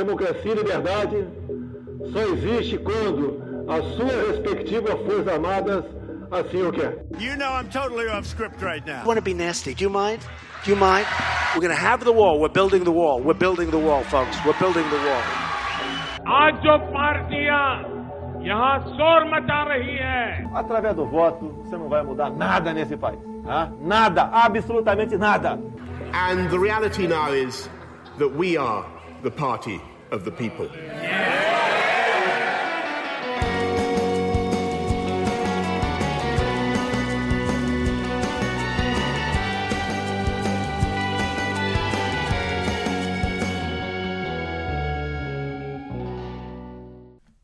Democracia e liberdade só existe quando a sua respectiva Forças Armadas assim o quer. You know I'm totally off script right now. I want to be nasty. Do you mind? Do you mind? We're going to have the wall. We're building the wall. We're building the wall, folks. We're building the wall. आज जो पार्टियां यहाँ शोर मचा रही हैं Através do voto, você não vai mudar nada nesse país. tá? Nada, absolutamente nada. And the reality now is that we are the party of the people.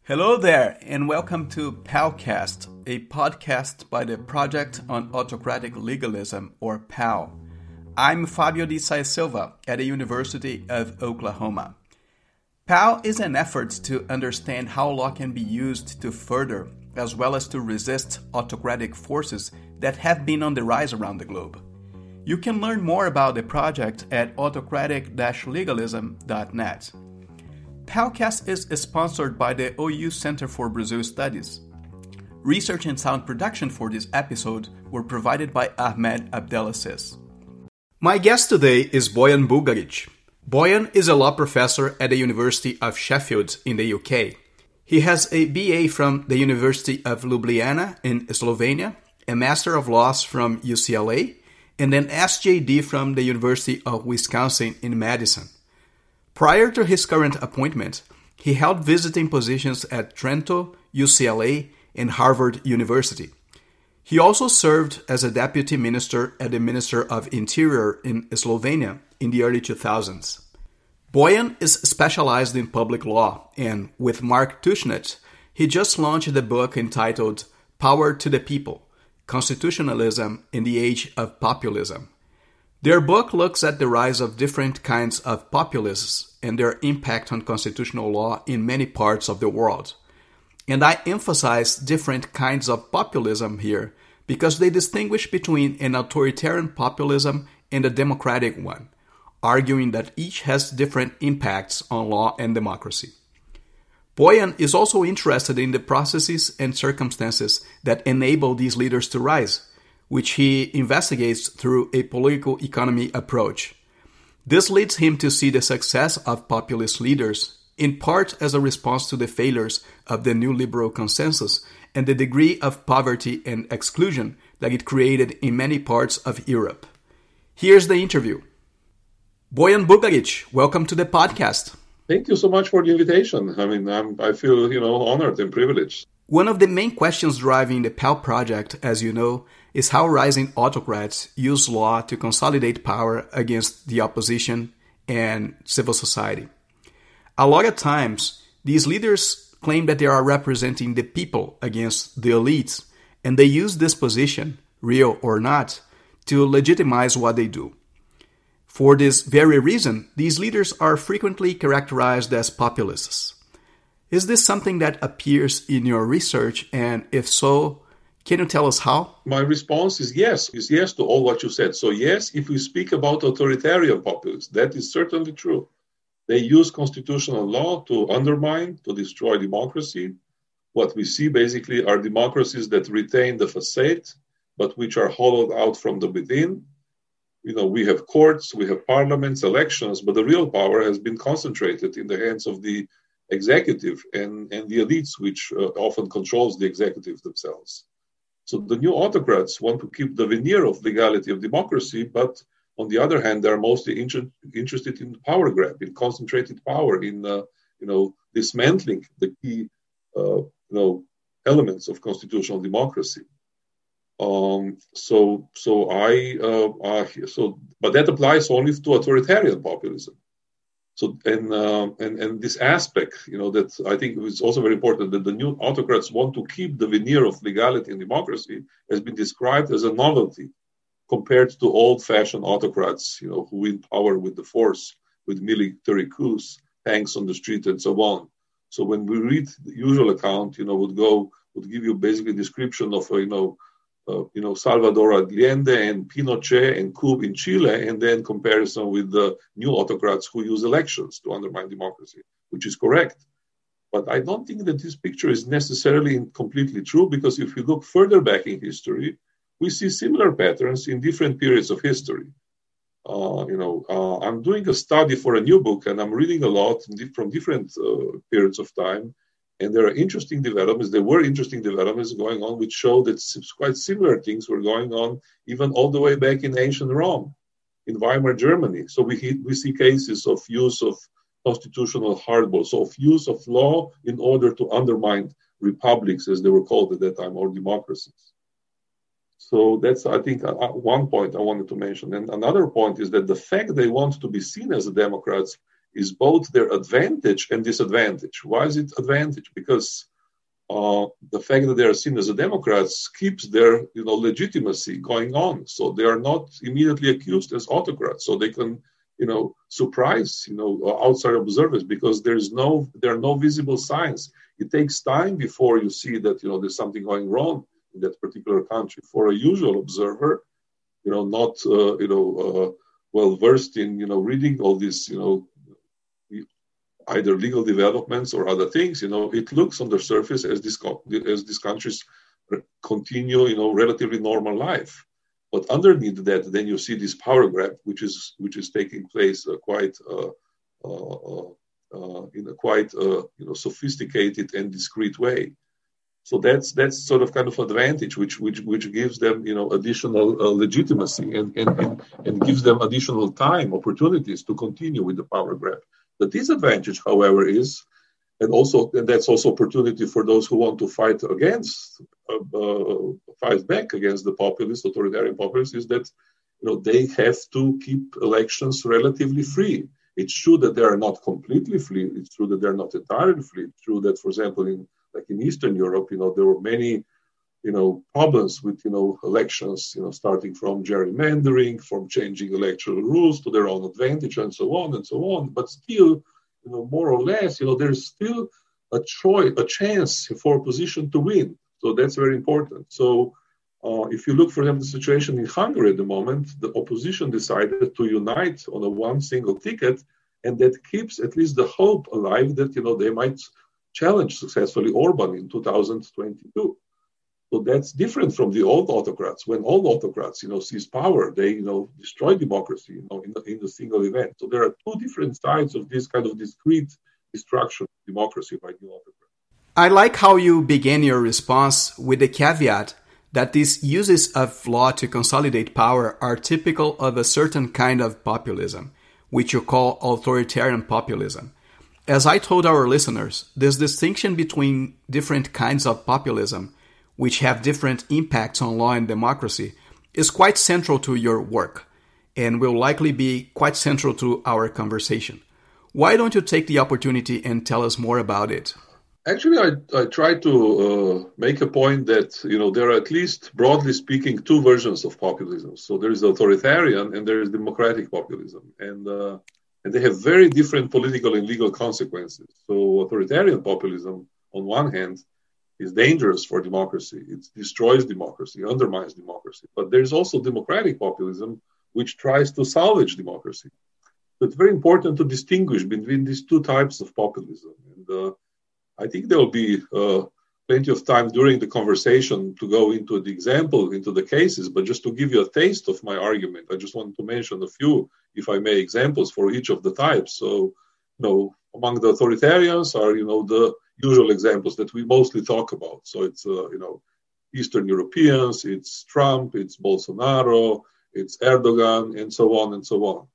Hello there, and welcome to PALcast, a podcast by the Project on Autocratic Legalism, or PAL. I'm Fabio de Saia Silva at the University of Oklahoma. PAL is an effort to understand how law can be used to further, as well as to resist autocratic forces that have been on the rise around the globe. You can learn more about the project at autocratic legalism.net. Palcast is sponsored by the OU Center for Brazil Studies. Research and sound production for this episode were provided by Ahmed Abdelaziz. My guest today is Boyan Bugaric. Boyan is a law professor at the University of Sheffield in the UK. He has a BA from the University of Ljubljana in Slovenia, a Master of Laws from UCLA, and an SJD from the University of Wisconsin in Madison. Prior to his current appointment, he held visiting positions at Trento, UCLA, and Harvard University. He also served as a deputy minister at the Minister of Interior in Slovenia in the early 2000s. Boyan is specialized in public law, and with Mark Tushnet, he just launched the book entitled Power to the People Constitutionalism in the Age of Populism. Their book looks at the rise of different kinds of populists and their impact on constitutional law in many parts of the world. And I emphasize different kinds of populism here because they distinguish between an authoritarian populism and a democratic one, arguing that each has different impacts on law and democracy. Boyan is also interested in the processes and circumstances that enable these leaders to rise which he investigates through a political economy approach. This leads him to see the success of populist leaders, in part as a response to the failures of the neoliberal consensus and the degree of poverty and exclusion that it created in many parts of Europe. Here's the interview. Boyan Bugaric, welcome to the podcast. Thank you so much for the invitation. I mean, I'm, I feel, you know, honored and privileged. One of the main questions driving the PAL project, as you know, is how rising autocrats use law to consolidate power against the opposition and civil society. A lot of times, these leaders claim that they are representing the people against the elites, and they use this position, real or not, to legitimize what they do. For this very reason, these leaders are frequently characterized as populists. Is this something that appears in your research? And if so, can you tell us how? My response is yes, is yes to all what you said. So, yes, if we speak about authoritarian populists, that is certainly true. They use constitutional law to undermine, to destroy democracy. What we see basically are democracies that retain the facade, but which are hollowed out from the within. You know, we have courts, we have parliaments, elections, but the real power has been concentrated in the hands of the executive and, and the elites, which uh, often controls the executive themselves. So the new autocrats want to keep the veneer of legality of democracy, but on the other hand, they're mostly inter- interested in power grab, in concentrated power, in uh, you know dismantling the key uh, you know elements of constitutional democracy. Um, so so I uh, so but that applies only to authoritarian populism. So and um, and and this aspect, you know, that I think is also very important that the new autocrats want to keep the veneer of legality and democracy has been described as a novelty compared to old-fashioned autocrats, you know, who win power with the force, with military coups, tanks on the street, and so on. So when we read the usual account, you know, would go would give you basically a description of you know uh, you know, Salvador Allende and Pinochet and coup in Chile, and then comparison with the new autocrats who use elections to undermine democracy, which is correct. But I don't think that this picture is necessarily completely true because if you look further back in history, we see similar patterns in different periods of history. Uh, you know, uh, I'm doing a study for a new book and I'm reading a lot from different uh, periods of time and there are interesting developments. There were interesting developments going on, which show that quite similar things were going on even all the way back in ancient Rome, in Weimar Germany. So we we see cases of use of constitutional hardball, so of use of law in order to undermine republics, as they were called at that time, or democracies. So that's, I think, uh, one point I wanted to mention. And another point is that the fact they want to be seen as Democrats is both their advantage and disadvantage. Why is it advantage? Because uh, the fact that they are seen as Democrats keeps their you know legitimacy going on. So they are not immediately accused as autocrats. So they can you know surprise you know outside observers because there's no there are no visible signs. It takes time before you see that you know there's something going wrong in that particular country. For a usual observer, you know, not uh, you know uh, well versed in you know reading all these you know either legal developments or other things, you know, it looks on the surface as this as these countries continue, you know, relatively normal life. But underneath that, then you see this power grab, which is which is taking place uh, quite uh, uh, uh in a quite uh, you know sophisticated and discreet way. So that's that's sort of kind of advantage, which which which gives them you know additional uh, legitimacy and, and and and gives them additional time opportunities to continue with the power grab. The disadvantage, however, is, and also and that's also opportunity for those who want to fight against, uh, uh, fight back against the populist, authoritarian populists, is that you know they have to keep elections relatively free. It's true that they are not completely free. It's true that they're not entirely free. It's true that, for example, in like in Eastern Europe, you know, there were many you know, problems with, you know, elections, you know, starting from gerrymandering, from changing electoral rules to their own advantage and so on and so on. But still, you know, more or less, you know, there's still a choice, a chance for opposition to win. So that's very important. So uh, if you look, for example, the situation in Hungary at the moment, the opposition decided to unite on a one single ticket, and that keeps at least the hope alive that you know they might challenge successfully Orban in 2022. So that's different from the old autocrats. When old autocrats, you know, seize power, they, you know, destroy democracy, you know, in, the, in a single event. So there are two different sides of this kind of discrete destruction of democracy by the autocrats. I like how you began your response with the caveat that these uses of law to consolidate power are typical of a certain kind of populism, which you call authoritarian populism. As I told our listeners, this distinction between different kinds of populism which have different impacts on law and democracy, is quite central to your work and will likely be quite central to our conversation. Why don't you take the opportunity and tell us more about it? Actually, I, I try to uh, make a point that you know there are at least broadly speaking two versions of populism. So there is authoritarian and there is democratic populism, and uh, and they have very different political and legal consequences. So authoritarian populism, on one hand, is dangerous for democracy. It destroys democracy, undermines democracy. But there's also democratic populism, which tries to salvage democracy. So it's very important to distinguish between these two types of populism. And uh, I think there will be uh, plenty of time during the conversation to go into the example, into the cases. But just to give you a taste of my argument, I just want to mention a few, if I may, examples for each of the types. So, you know, among the authoritarians are, you know, the usual examples that we mostly talk about. So it's uh, you know Eastern Europeans, it's Trump, it's Bolsonaro, it's Erdogan, and so on and so on.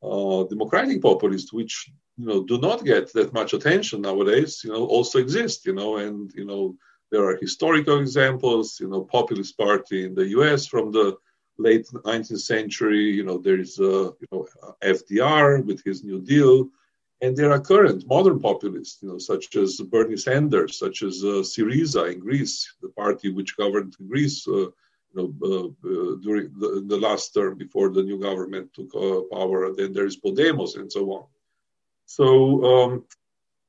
Uh, democratic populists, which you know do not get that much attention nowadays, you know, also exist. You know, and you know there are historical examples. You know, populist party in the U.S. from the late 19th century. You know, there is uh, you know FDR with his New Deal. And there are current modern populists, you know, such as Bernie Sanders, such as uh, Syriza in Greece, the party which governed Greece, uh, you know, uh, uh during the, the, last term before the new government took uh, power. And then there is Podemos and so on. So um,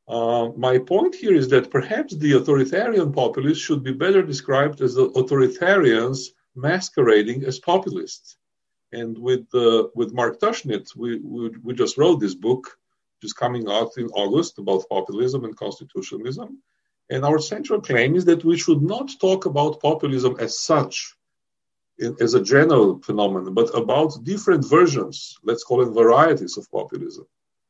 Uh, my point here is that perhaps the authoritarian populists should be better described as the authoritarians masquerading as populists. And with uh, with Mark Tushnet, we, we, we just wrote this book, just coming out in August about populism and constitutionalism. And our central claim is that we should not talk about populism as such, as a general phenomenon, but about different versions, let's call it varieties of populism.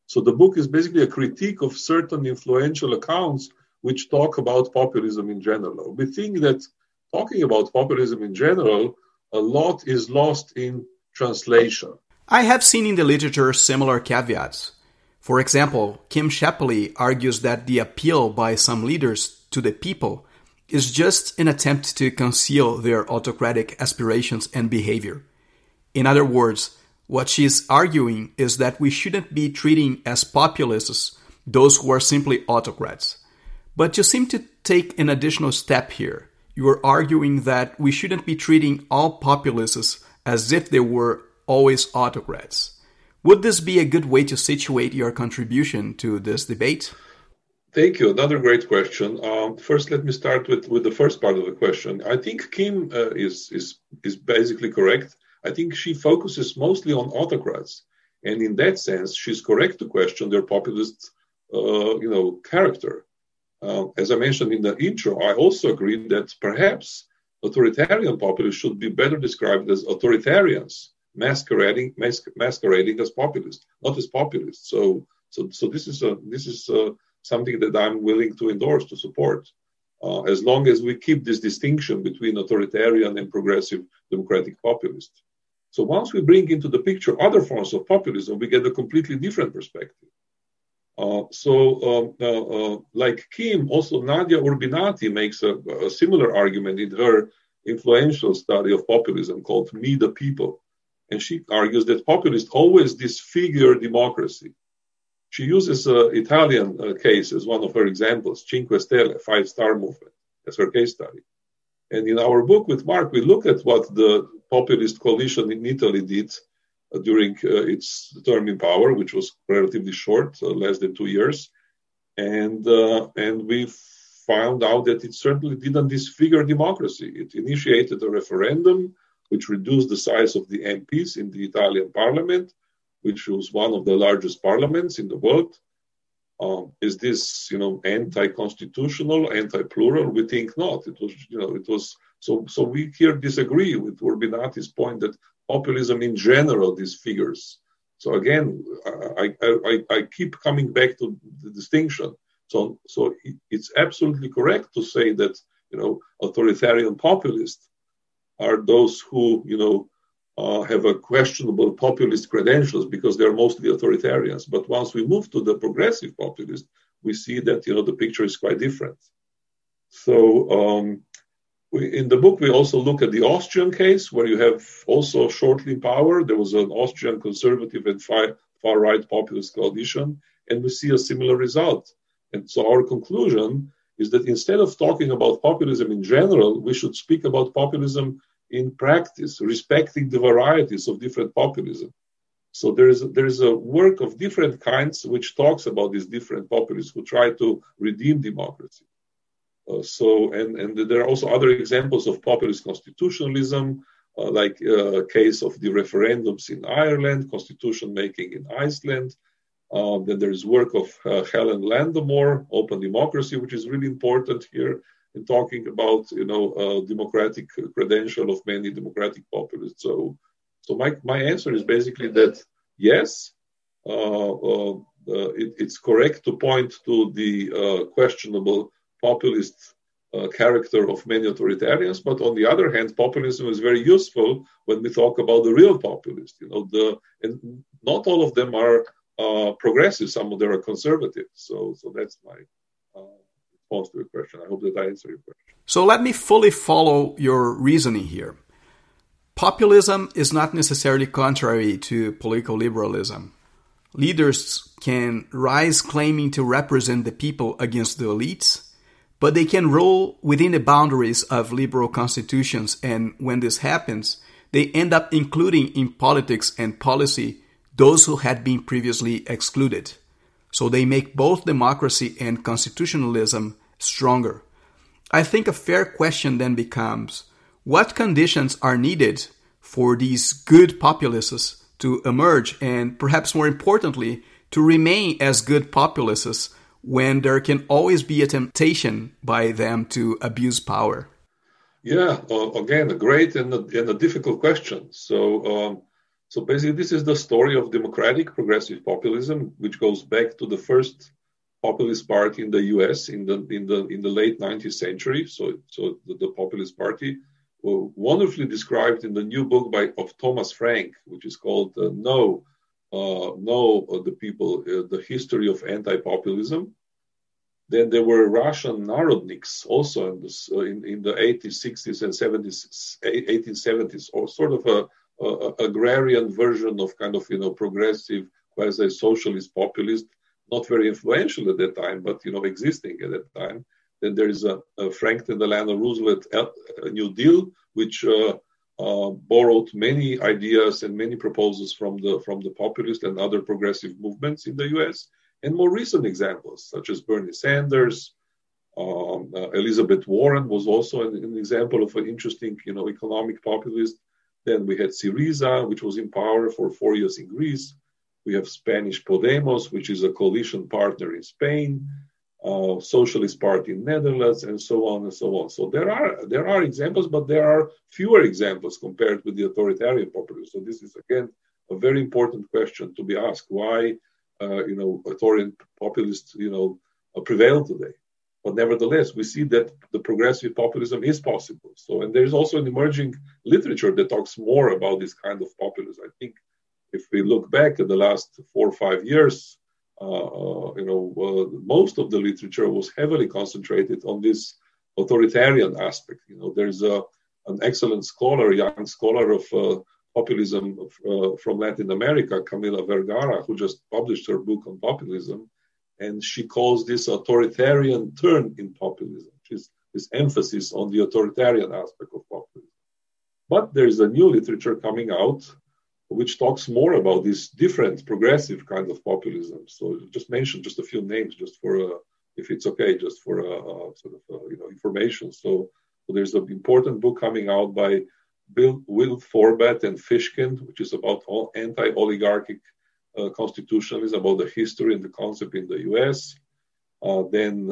So the book is basically a critique of certain influential accounts which talk about populism in general. We think that talking about populism in general, a lot is lost in translation. I have seen in the literature similar caveats. For example, Kim Scheppele argues that the appeal by some leaders to the people is just an attempt to conceal their autocratic aspirations and behavior. In other words, what she is arguing is that we shouldn't be treating as populists those who are simply autocrats. But you seem to take an additional step here. You are arguing that we shouldn't be treating all populists as if they were always autocrats. Would this be a good way to situate your contribution to this debate? Thank you. Another great question. Um, first, let me start with, with the first part of the question. I think Kim uh, is, is, is basically correct. I think she focuses mostly on autocrats. And in that sense, she's correct to question their populist uh, you know, character. Uh, as I mentioned in the intro, I also agree that perhaps authoritarian populists should be better described as authoritarians masquerading mas- masquerading as populists, not as populists. So so so this is a this is a, something that I'm willing to endorse to support. Uh, as long as we keep this distinction between authoritarian and progressive democratic populist. So once we bring into the picture other forms of populism, we get a completely different perspective. Uh, so, um, uh, uh, like Kim, also Nadia Urbinati makes a, a, similar argument in her influential study of populism called Me the People. And she argues that populists always disfigure democracy. She uses an Italian uh, case as one of her examples, Cinque Stelle, Five Star Movement, as her case study. And in our book with Mark, we look at what the populist coalition in Italy did uh, during uh, its term in power, which was relatively short, uh, less than two years. And, uh, and we found out that it certainly didn't disfigure democracy. It initiated a referendum which reduced the size of the MPs in the Italian parliament, which was one of the largest parliaments in the world. Um, is this, you know, anti-constitutional, anti-plural? We think not. It was, you know, it was. So, so we here disagree with Urbinati's point that populism in general disfigures. So again, I, I, I keep coming back to the distinction. So, so it's absolutely correct to say that you know authoritarian populists are those who, you know, uh, have a questionable populist credentials because they're mostly authoritarians. But once we move to the progressive populist, we see that you know the picture is quite different. So um, we, in the book, we also look at the Austrian case where you have also shortly power. There was an Austrian conservative and far, far right populist coalition, and we see a similar result. And so our conclusion is that instead of talking about populism in general, we should speak about populism in practice, respecting the varieties of different populism. So there is there is a work of different kinds which talks about these different populists who try to redeem democracy. Uh, so and and there are also other examples of populist constitutionalism, uh, like uh, case of the referendums in Ireland, constitution making in Iceland. Uh, then there is work of Helen Landemore, Open Democracy, which is really important here in talking about you know uh, democratic credential of many democratic populists. So, so my my answer is basically that yes, uh, uh, it, it's correct to point to the questionable populist uh, character of many authoritarians, but on the other hand, populism is very useful when we talk about the real populists. You know, the and not all of them are progressive; some of them are conservative. So, so that's my response to your question. I hope that I answered your question. So let me fully follow your reasoning here. Populism is not necessarily contrary to political liberalism. Leaders can rise claiming to represent the people against the elites, but they can rule within the boundaries of liberal constitutions, and when this happens, they end up including in politics and policy those who had been previously excluded. so they make both democracy and constitutionalism stronger. I think a fair question then becomes what conditions are needed for these good populists to emerge and perhaps more importantly to remain as good populists when there can always be a temptation by them to abuse power? Yeah, uh, again, a great and a, and a difficult question. So, um, so basically, this is the story of democratic progressive populism, which goes back to the first populist party in the U.S. in the in the in the late 19th century. So, so the, the populist party, wonderfully described in the new book by of Thomas Frank, which is called uh, "No, uh, No, uh, the People: uh, The History of Anti-Populism." Then there were Russian narodniks also in, uh, in, in, the 80s, 60s, and 70s, 1870s, or sort of a, a, agrarian version of kind of you know progressive, quasi-socialist populist, not very influential at that time, but you know existing at that time. Then there is a, a Franklin Delano Roosevelt a New Deal, which uh, uh, borrowed many ideas and many proposals from the from the populist and other progressive movements in the U.S and more recent examples, such as Bernie Sanders. Um, uh, Elizabeth Warren was also an, an, example of an interesting, you know, economic populist. Then we had Syriza, which was in power for four years in Greece. We have Spanish Podemos, which is a coalition partner in Spain, uh, Socialist Party in Netherlands, and so on and so on. So there are there are examples, but there are fewer examples compared with the authoritarian populism. So this is again a very important question to be asked: Why uh, you know, authoritarian populists, you know, uh, prevail today. But nevertheless, we see that the progressive populism is possible. So, and there's also an emerging literature that talks more about this kind of populism. I think if we look back at the last four or five years, you know, uh, most of the literature was heavily concentrated on this authoritarian aspect. You know, there's a, an excellent scholar, young scholar of uh, populism uh, from Latin America, Camila Vergara, who just published her book on populism, and she calls this authoritarian turn in populism, this emphasis on the authoritarian aspect of populism. But there is a new literature coming out which talks more about these different progressive kind of populism. So just mention just a few names, just for uh, if it's okay, just for uh, uh sort of uh, you know information. So, so there's an important book coming out by Bill, Will Forbath and Fishkin, which is about anti-oligarchic uh, constitutionalism, about the history and the concept in the U.S. Uh, then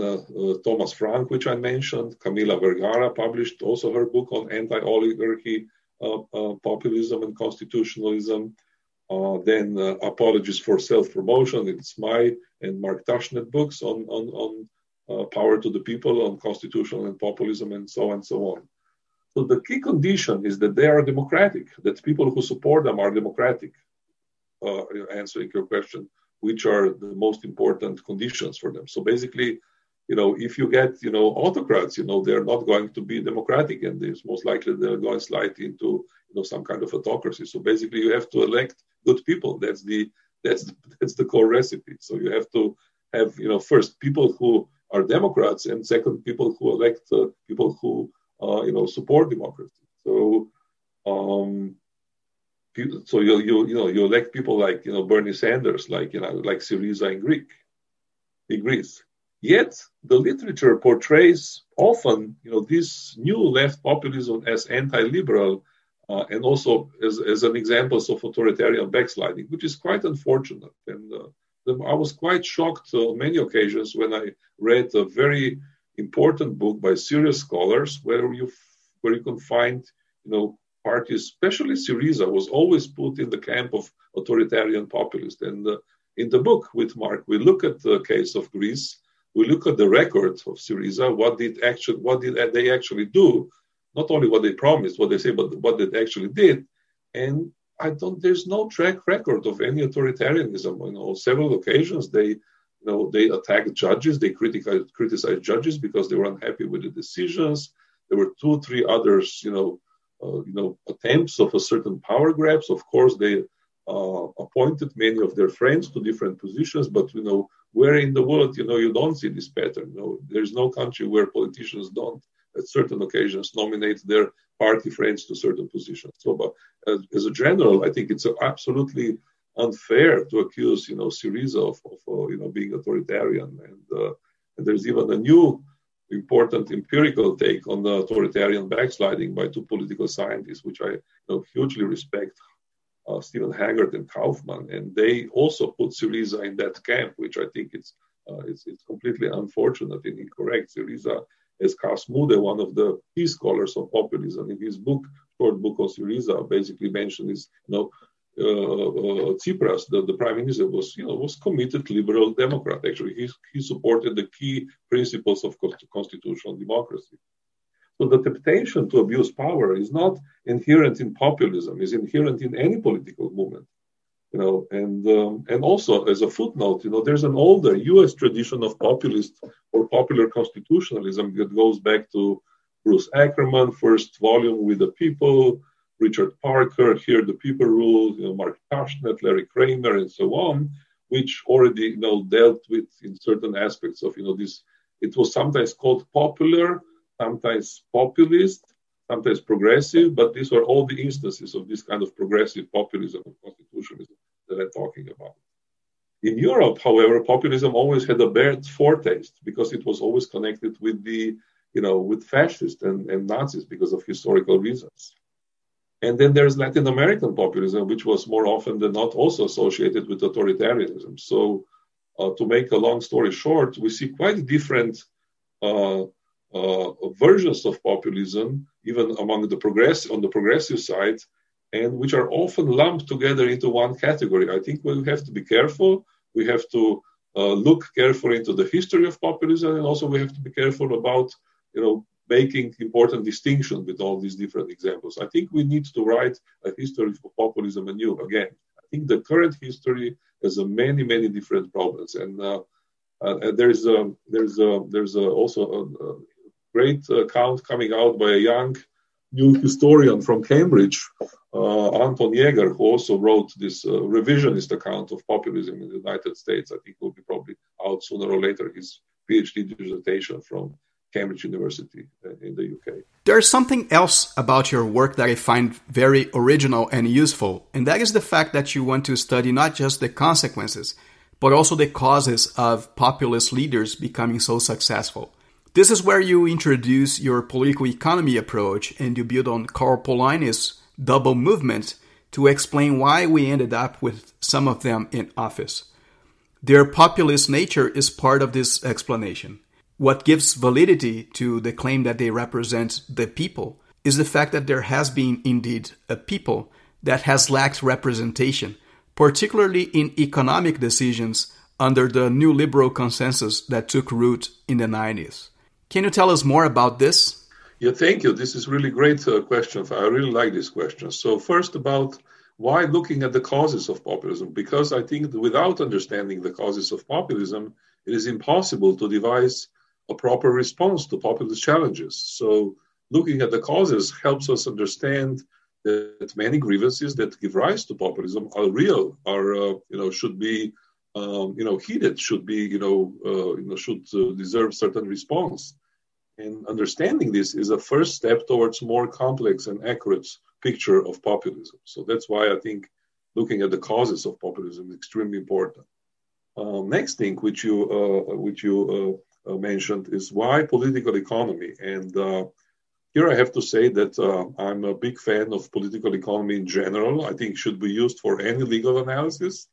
Thomas Frank, which I mentioned, Camila Vergara published also her book on anti-oligarchy, Uh, uh, populism and constitutionalism. Uh, then Apologies for Self-Promotion, it's my and Mark Tushnet books on, on, on power to the people, on constitutional and populism, and so on and so on. So the key condition is that they are democratic, that people who support them are democratic. Uh, answering your question, which are the most important conditions for them. So basically, you know, if you get, you know, autocrats, you know, they're not going to be democratic, and it's most likely they're going to slide into, you know, some kind of autocracy. So basically, you have to elect good people. That's the that's the, that's the core recipe. So you have to have, you know, first people who are Democrats, and second people who elect uh, people who uh, you know, support democracy. So, um, so you you you know you elect people like you know Bernie Sanders, like you know like Syriza in Greek, in Greece. Yet the literature portrays often you know this new left populism as anti-liberal uh, and also as, as an example of authoritarian backsliding, which is quite unfortunate. And uh, I was quite shocked on many occasions when I read a very important book by serious scholars where you where you can find you know parties, especially Syriza, was always put in the camp of authoritarian populist. And uh, in the book with Mark, we look at the case of Greece. We look at the record of Syriza. What did actually what did they actually do? Not only what they promised, what they say, but what they actually did. And I don't. There's no track record of any authoritarianism. You know, several occasions they you know, they attacked judges, they criticized, criticized judges because they were unhappy with the decisions. There were two, three others, you know, uh, you know, attempts of a certain power grabs. Of course, they uh, appointed many of their friends to different positions, but you know, where in the world, you know, you don't see this pattern. Know, there's no country where politicians don't, at certain occasions, nominate their party friends to certain positions. So, but as, as a general, I think it's absolutely unfair to accuse, you know, Syriza of, of uh, you know, being authoritarian. And, uh, and there's even a new important empirical take on the authoritarian backsliding by two political scientists, which I you know, hugely respect, uh, Stephen Haggard and Kaufman. And they also put Syriza in that camp, which I think it's, uh, it's, it's, completely unfortunate and incorrect. Syriza, as Cas Mudde, one of the key scholars of populism, in his book, short book on Syriza, basically mentioned is, you know, uh, uh, Tsipras, the, the prime minister, was you know was committed liberal democrat. Actually, he he supported the key principles of constitutional democracy. So the temptation to abuse power is not inherent in populism; is inherent in any political movement. You know, and um, and also as a footnote, you know, there's an older U.S. tradition of populist or popular constitutionalism that goes back to Bruce Ackerman, first volume with the people, Richard Parker, Here the People Rule, you know, Mark Tushnet, Larry Kramer, and so on, which already you know dealt with in certain aspects of you know this. It was sometimes called popular, sometimes populist, sometimes progressive, but these were all the instances of this kind of progressive populism and constitutionalism that I'm talking about. In Europe, however, populism always had a bad foretaste because it was always connected with the, you know, with fascists and, and Nazis because of historical reasons. And then there's Latin American populism, which was more often than not also associated with authoritarianism. So, uh, to make a long story short, we see quite different uh, uh, versions of populism, even among the progress on the progressive side, and which are often lumped together into one category. I think we have to be careful. We have to uh, look carefully into the history of populism, and also we have to be careful about, you know, making important distinction with all these different examples. I think we need to write a history for populism anew again. I think the current history has many, many different problems, and, uh, uh, there's a, there's a, there's a also a, a great account coming out by a young new historian from Cambridge, uh, Anton Jaeger, who also wrote this uh, revisionist account of populism in the United States. I think will be probably out sooner or later. His PhD dissertation from Cambridge University uh, in the UK. There's something else about your work that I find very original and useful, and that is the fact that you want to study not just the consequences, but also the causes of populist leaders becoming so successful. This is where you introduce your political economy approach and you build on Karl Polanyi's double movement to explain why we ended up with some of them in office. Their populist nature is part of this explanation. What gives validity to the claim that they represent the people is the fact that there has been indeed a people that has lacked representation, particularly in economic decisions under the neoliberal consensus that took root in the 90s. Can you tell us more about this? Yeah, thank you. This is really great uh, question. I really like this question. So first about why looking at the causes of populism? Because I think without understanding the causes of populism, it is impossible to devise a proper response to populist challenges. So, looking at the causes helps us understand that many grievances that give rise to populism are real, are uh, you know should be um, you know heeded, should be you know uh, you know should uh, deserve certain response. And understanding this is a first step towards more complex and accurate picture of populism. So that's why I think looking at the causes of populism is extremely important. Um, next thing, which you uh, which you uh, uh, mentioned is why political economy. And uh, here I have to say that uh, I'm a big fan of political economy in general. I think should be used for any legal analysis.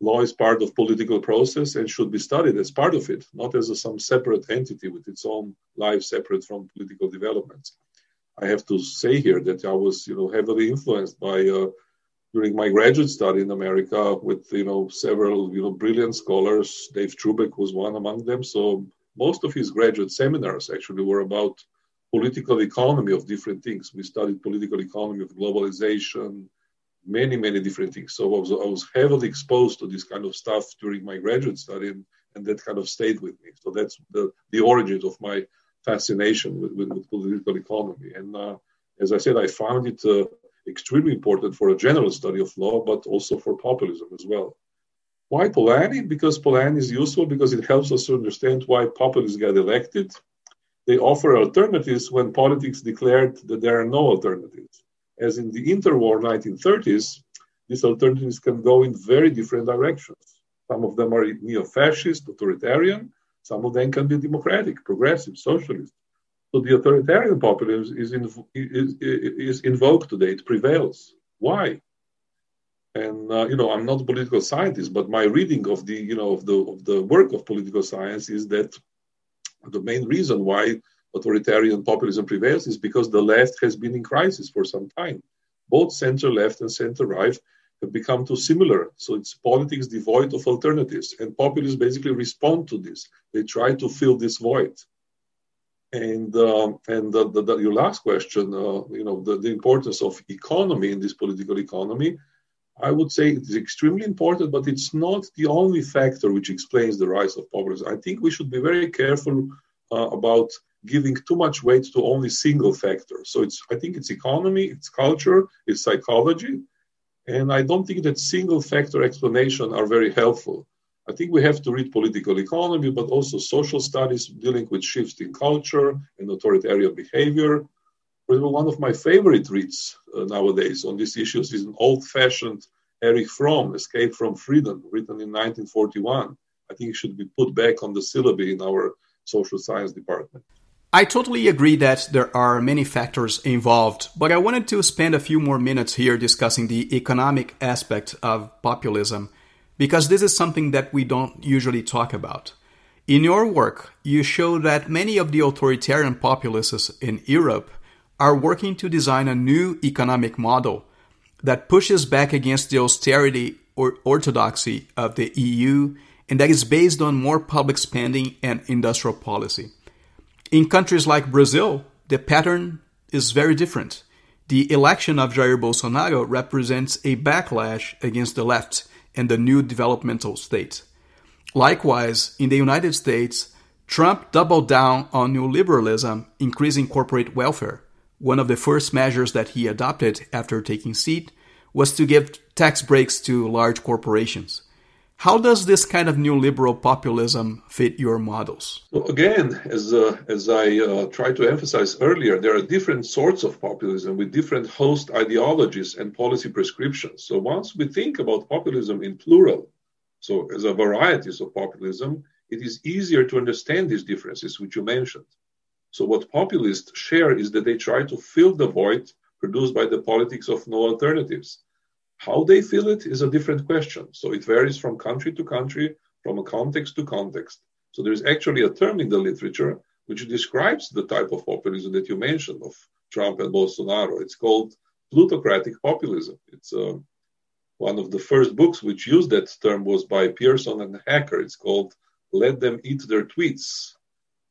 Law is part of political process and should be studied as part of it, not as a, some separate entity with its own life separate from political developments. I have to say here that I was, you know, heavily influenced by uh, during my graduate study in America with, you know, several, you know, brilliant scholars. Dave Trubek was one among them. So most of his graduate seminars actually were about political economy of different things. We studied political economy of globalization, many, many different things. So I was, I was heavily exposed to this kind of stuff during my graduate study, and, and that kind of stayed with me. So that's the, the origins of my fascination with, with, with political economy. And uh, as I said, I found it uh, extremely important for a general study of law, but also for populism as well. Why Polanyi? Because Polanyi is useful because it helps us to understand why populists get elected. They offer alternatives when politics declared that there are no alternatives. As in the interwar 1930s, these alternatives can go in very different directions. Some of them are neo fascist, authoritarian, some of them can be democratic, progressive, socialist. So the authoritarian populism is, is, is invoked today, it prevails. Why? And uh, you know, I'm not a political scientist, but my reading of the you know of the of the work of political science is that the main reason why authoritarian populism prevails is because the left has been in crisis for some time. Both center left and center right have become too similar. So it's politics devoid of alternatives, and populists basically respond to this. They try to fill this void. And um, and the, the, the, your last question, uh, you know, the, the importance of economy in this political economy, I would say it is extremely important, but it's not the only factor which explains the rise of populism. I think we should be very careful uh, about giving too much weight to only single factor. So it's I think it's economy, it's culture, it's psychology, and I don't think that single factor explanation are very helpful. I think we have to read political economy, but also social studies dealing with shifts in culture and authoritarian behavior. For example, One of my favorite reads uh, nowadays on these issues is an old-fashioned Erich Fromm, Escape from Freedom, written in 1941. I think it should be put back on the syllabi in our social science department. I totally agree that there are many factors involved, but I wanted to spend a few more minutes here discussing the economic aspect of populism, because this is something that we don't usually talk about. In your work, you show that many of the authoritarian populists in Europe are working to design a new economic model that pushes back against the austerity or orthodoxy of the EU and that is based on more public spending and industrial policy. In countries like Brazil, the pattern is very different. The election of Jair Bolsonaro represents a backlash against the left and the new developmental state. Likewise, in the United States, Trump doubled down on neoliberalism, increasing corporate welfare. One of the first measures that he adopted after taking seat was to give tax breaks to large corporations. How does this kind of neoliberal populism fit your models? So again, as uh, as I uh, tried to emphasize earlier, there are different sorts of populism with different host ideologies and policy prescriptions. So once we think about populism in plural, so as a varieties of populism, it is easier to understand these differences which you mentioned. So what populists share is that they try to fill the void produced by the politics of no alternatives. How they feel it is a different question. So it varies from country to country, from a context to context. So there's actually a term in the literature which describes the type of populism that you mentioned of Trump and Bolsonaro. It's called plutocratic populism. It's uh, one of the first books which used that term was by Pierson and Hacker. It's called "Let Them Eat Their Tweets."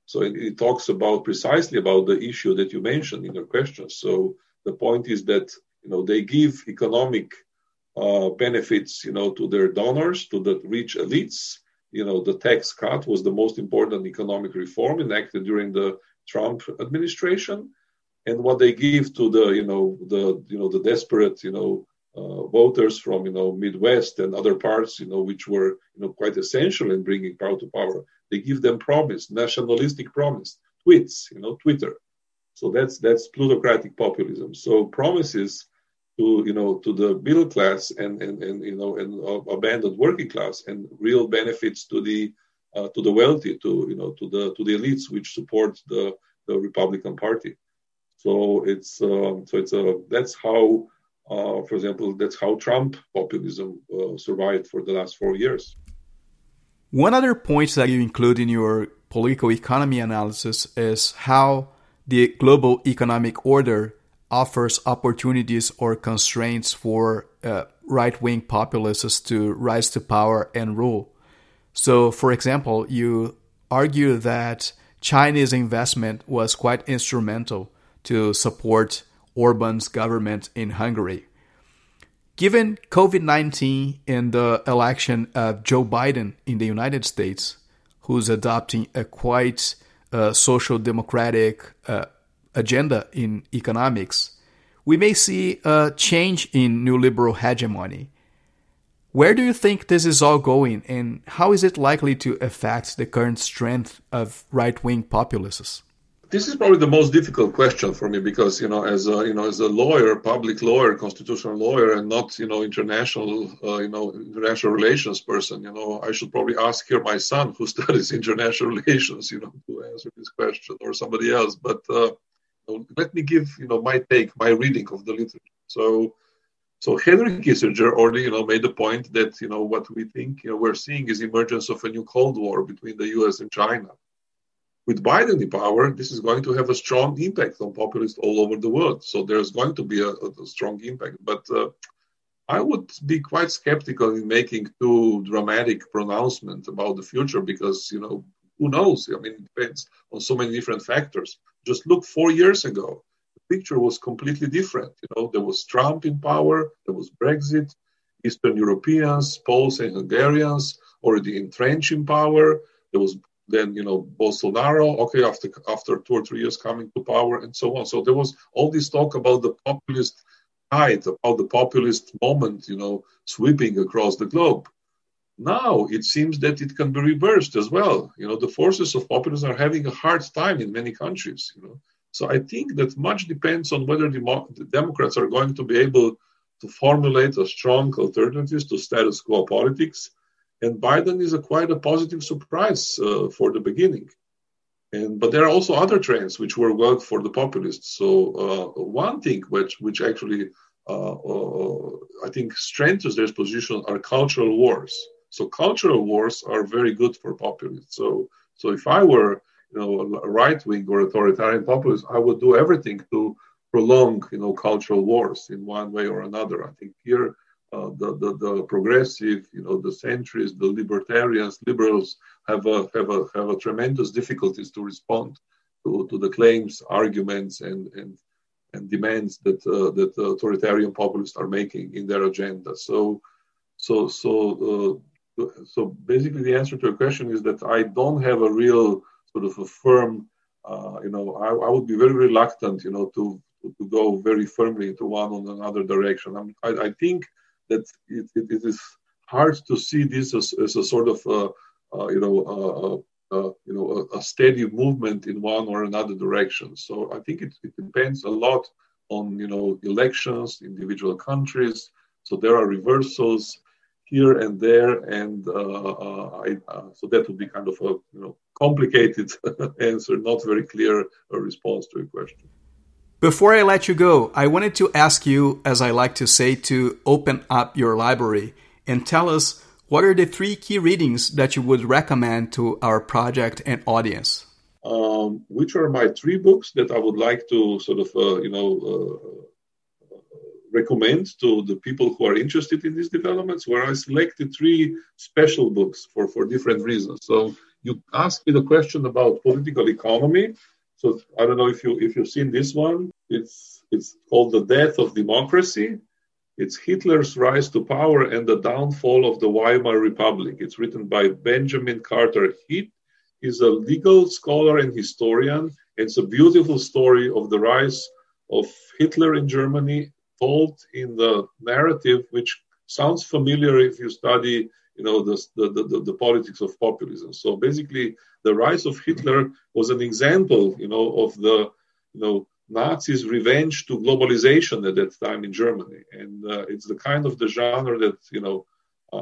So it, it talks about precisely about the issue that you mentioned in your question. So the point is that you know they give economic uh, benefits, you know, to their donors, to the rich elites. You know, the tax cut was the most important economic reform enacted during the Trump administration, and what they give to the, you know, the, you know, the desperate, you know, uh, voters from, you know, Midwest and other parts, you know, which were, you know, quite essential in bringing power to power. They give them promise, nationalistic promise, tweets, you know, Twitter. So that's that's plutocratic populism. So promises to you know to the middle class and and, and you know and uh, abandoned working class and real benefits to the uh, to the wealthy to you know to the to the elites which support the the Republican Party. So it's um, so it's a that's how uh, for example that's how Trump populism uh, survived for the last four years. One other point that you include in your political economy analysis is how the global economic order offers opportunities or constraints for uh, right wing populists to rise to power and rule. So, for example, you argue that Chinese investment was quite instrumental to support Orban's government in Hungary. Given COVID 19 and the election of Joe Biden in the United States, who's adopting a quite uh, social democratic uh, agenda in economics, we may see a change in neoliberal hegemony. Where do you think this is all going, and how is it likely to affect the current strength of right wing populists? this is probably the most difficult question for me because you know as a you know as a lawyer public lawyer constitutional lawyer and not you know international uh, you know international relations person you know i should probably ask here my son who studies international relations you know to answer this question or somebody else but uh, let me give you know my take my reading of the literature so so henry kissinger already you know made the point that you know what we think you know we're seeing is emergence of a new cold war between the us and china with Biden in power, this is going to have a strong impact on populists all over the world. So there's going to be a, a strong impact. But uh, I would be quite skeptical in making too dramatic pronouncement about the future because, you know, who knows? I mean, it depends on so many different factors. Just look four years ago, the picture was completely different. You know, there was Trump in power, there was Brexit, Eastern Europeans, Poles and Hungarians already entrenched in power. There was then you know Bolsonaro, okay, after after two or three years coming to power, and so on. So there was all this talk about the populist tide, about the populist moment, you know, sweeping across the globe. Now it seems that it can be reversed as well. You know, the forces of populism are having a hard time in many countries. You know, so I think that much depends on whether the, the Democrats are going to be able to formulate a strong alternatives to status quo politics and Biden is a quite a positive surprise uh, for the beginning. And but there are also other trends which were work for the populists. So uh, one thing which which actually uh, uh, I think strengthens their position are cultural wars. So cultural wars are very good for populists. So so if I were you know a right wing or authoritarian populist, I would do everything to prolong you know cultural wars in one way or another. I think here uh, the, the, the progressive, you know, the centrists, the libertarians, liberals have a, have a, have a tremendous difficulties to respond to, to the claims, arguments, and, and, and demands that, uh, that authoritarian populists are making in their agenda. So, so, so, uh, so basically the answer to your question is that I don't have a real sort of a firm, uh, you know, I, I would be very reluctant, you know, to, to go very firmly into one or another direction. I, I think that it, it, it is hard to see this as, as a sort of uh, uh, you know uh, uh, uh you know a, a, steady movement in one or another direction. So I think it, it depends a lot on you know elections, individual countries. So there are reversals here and there, and uh, I, so that would be kind of a you know complicated answer, not very clear response to a question. Before I let you go, I wanted to ask you, as I like to say, to open up your library and tell us what are the three key readings that you would recommend to our project and audience. Um, which are my three books that I would like to sort of, uh, you know, uh, recommend to the people who are interested in these developments, where I selected three special books for, for different reasons. So you asked me the question about political economy. So I don't know if you if you've seen this one. It's it's called The Death of Democracy. It's Hitler's rise to power and the downfall of the Weimar Republic. It's written by Benjamin Carter Hett. He's a legal scholar and historian. It's a beautiful story of the rise of Hitler in Germany, told in the narrative which sounds familiar if you study you know the, the, the, the, politics of populism. So basically the rise of hitler was an example you know of the you know nazis revenge to globalization at that time in germany. And uh, it's the kind of the genre that you know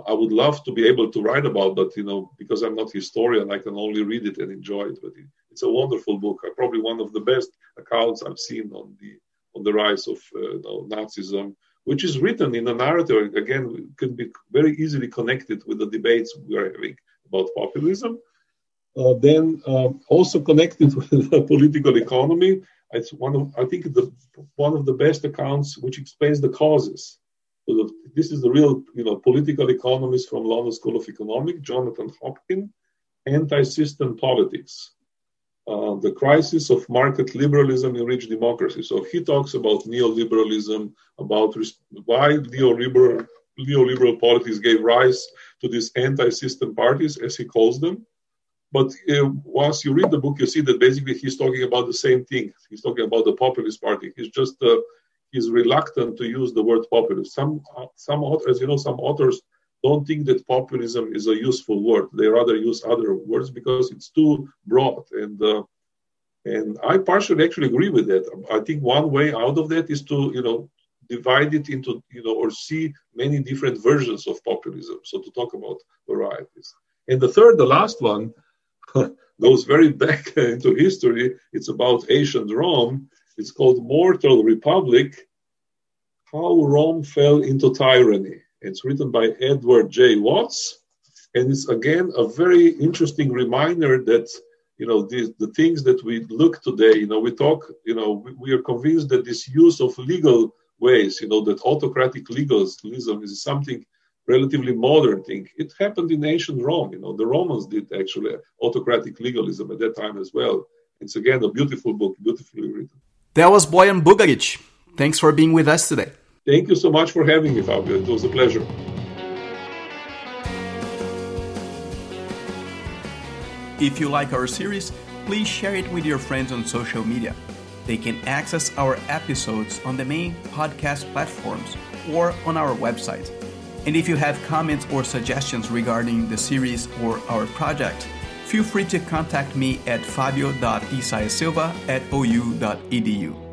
i would love to be able to write about but you know because i'm not historian i can only read it and enjoy it. But it, it's a wonderful book. Probably one of the best accounts i've seen on the on the rise of uh, you know, nazism which is written in a narrative, again, can be very easily connected with the debates we are having about populism. Uh, then uh, also connected with the political economy. It's one of, I think, the, one of the best accounts which explains the causes. So the, this is the real, you know, political economist from London School of Economics, Jonathan Hopkin, Anti-System Politics uh, the crisis of market liberalism in rich democracy. So he talks about neoliberalism, about res- why neoliberal, neoliberal politics gave rise to these anti-system parties, as he calls them. But uh, once you read the book, you see that basically he's talking about the same thing. He's talking about the populist party. He's just uh, he's reluctant to use the word populist. Some some authors, you know, some authors don't think that populism is a useful word. They rather use other words because it's too broad. And uh, And I partially actually agree with that. I think one way out of that is to, you know, divide it into, you know, or see many different versions of populism. So to talk about varieties. And the third, the last one, goes very back into history. It's about ancient Rome. It's called Mortal Republic How Rome Fell into Tyranny. It's written by Edward J. Watts. And it's again a very interesting reminder that you know the, the things that we look today you know we talk you know we, we, are convinced that this use of legal ways you know that autocratic legalism is something relatively modern thing it happened in ancient rome you know the romans did actually autocratic legalism at that time as well it's again a beautiful book beautifully written that was Bojan bugaric thanks for being with us today thank you so much for having me fabio it was a pleasure If you like our series, please share it with your friends on social media. They can access our episodes on the main podcast platforms or on our website. And if you have comments or suggestions regarding the series or our project, feel free to contact me at fabio.isaiasilva at ou.edu.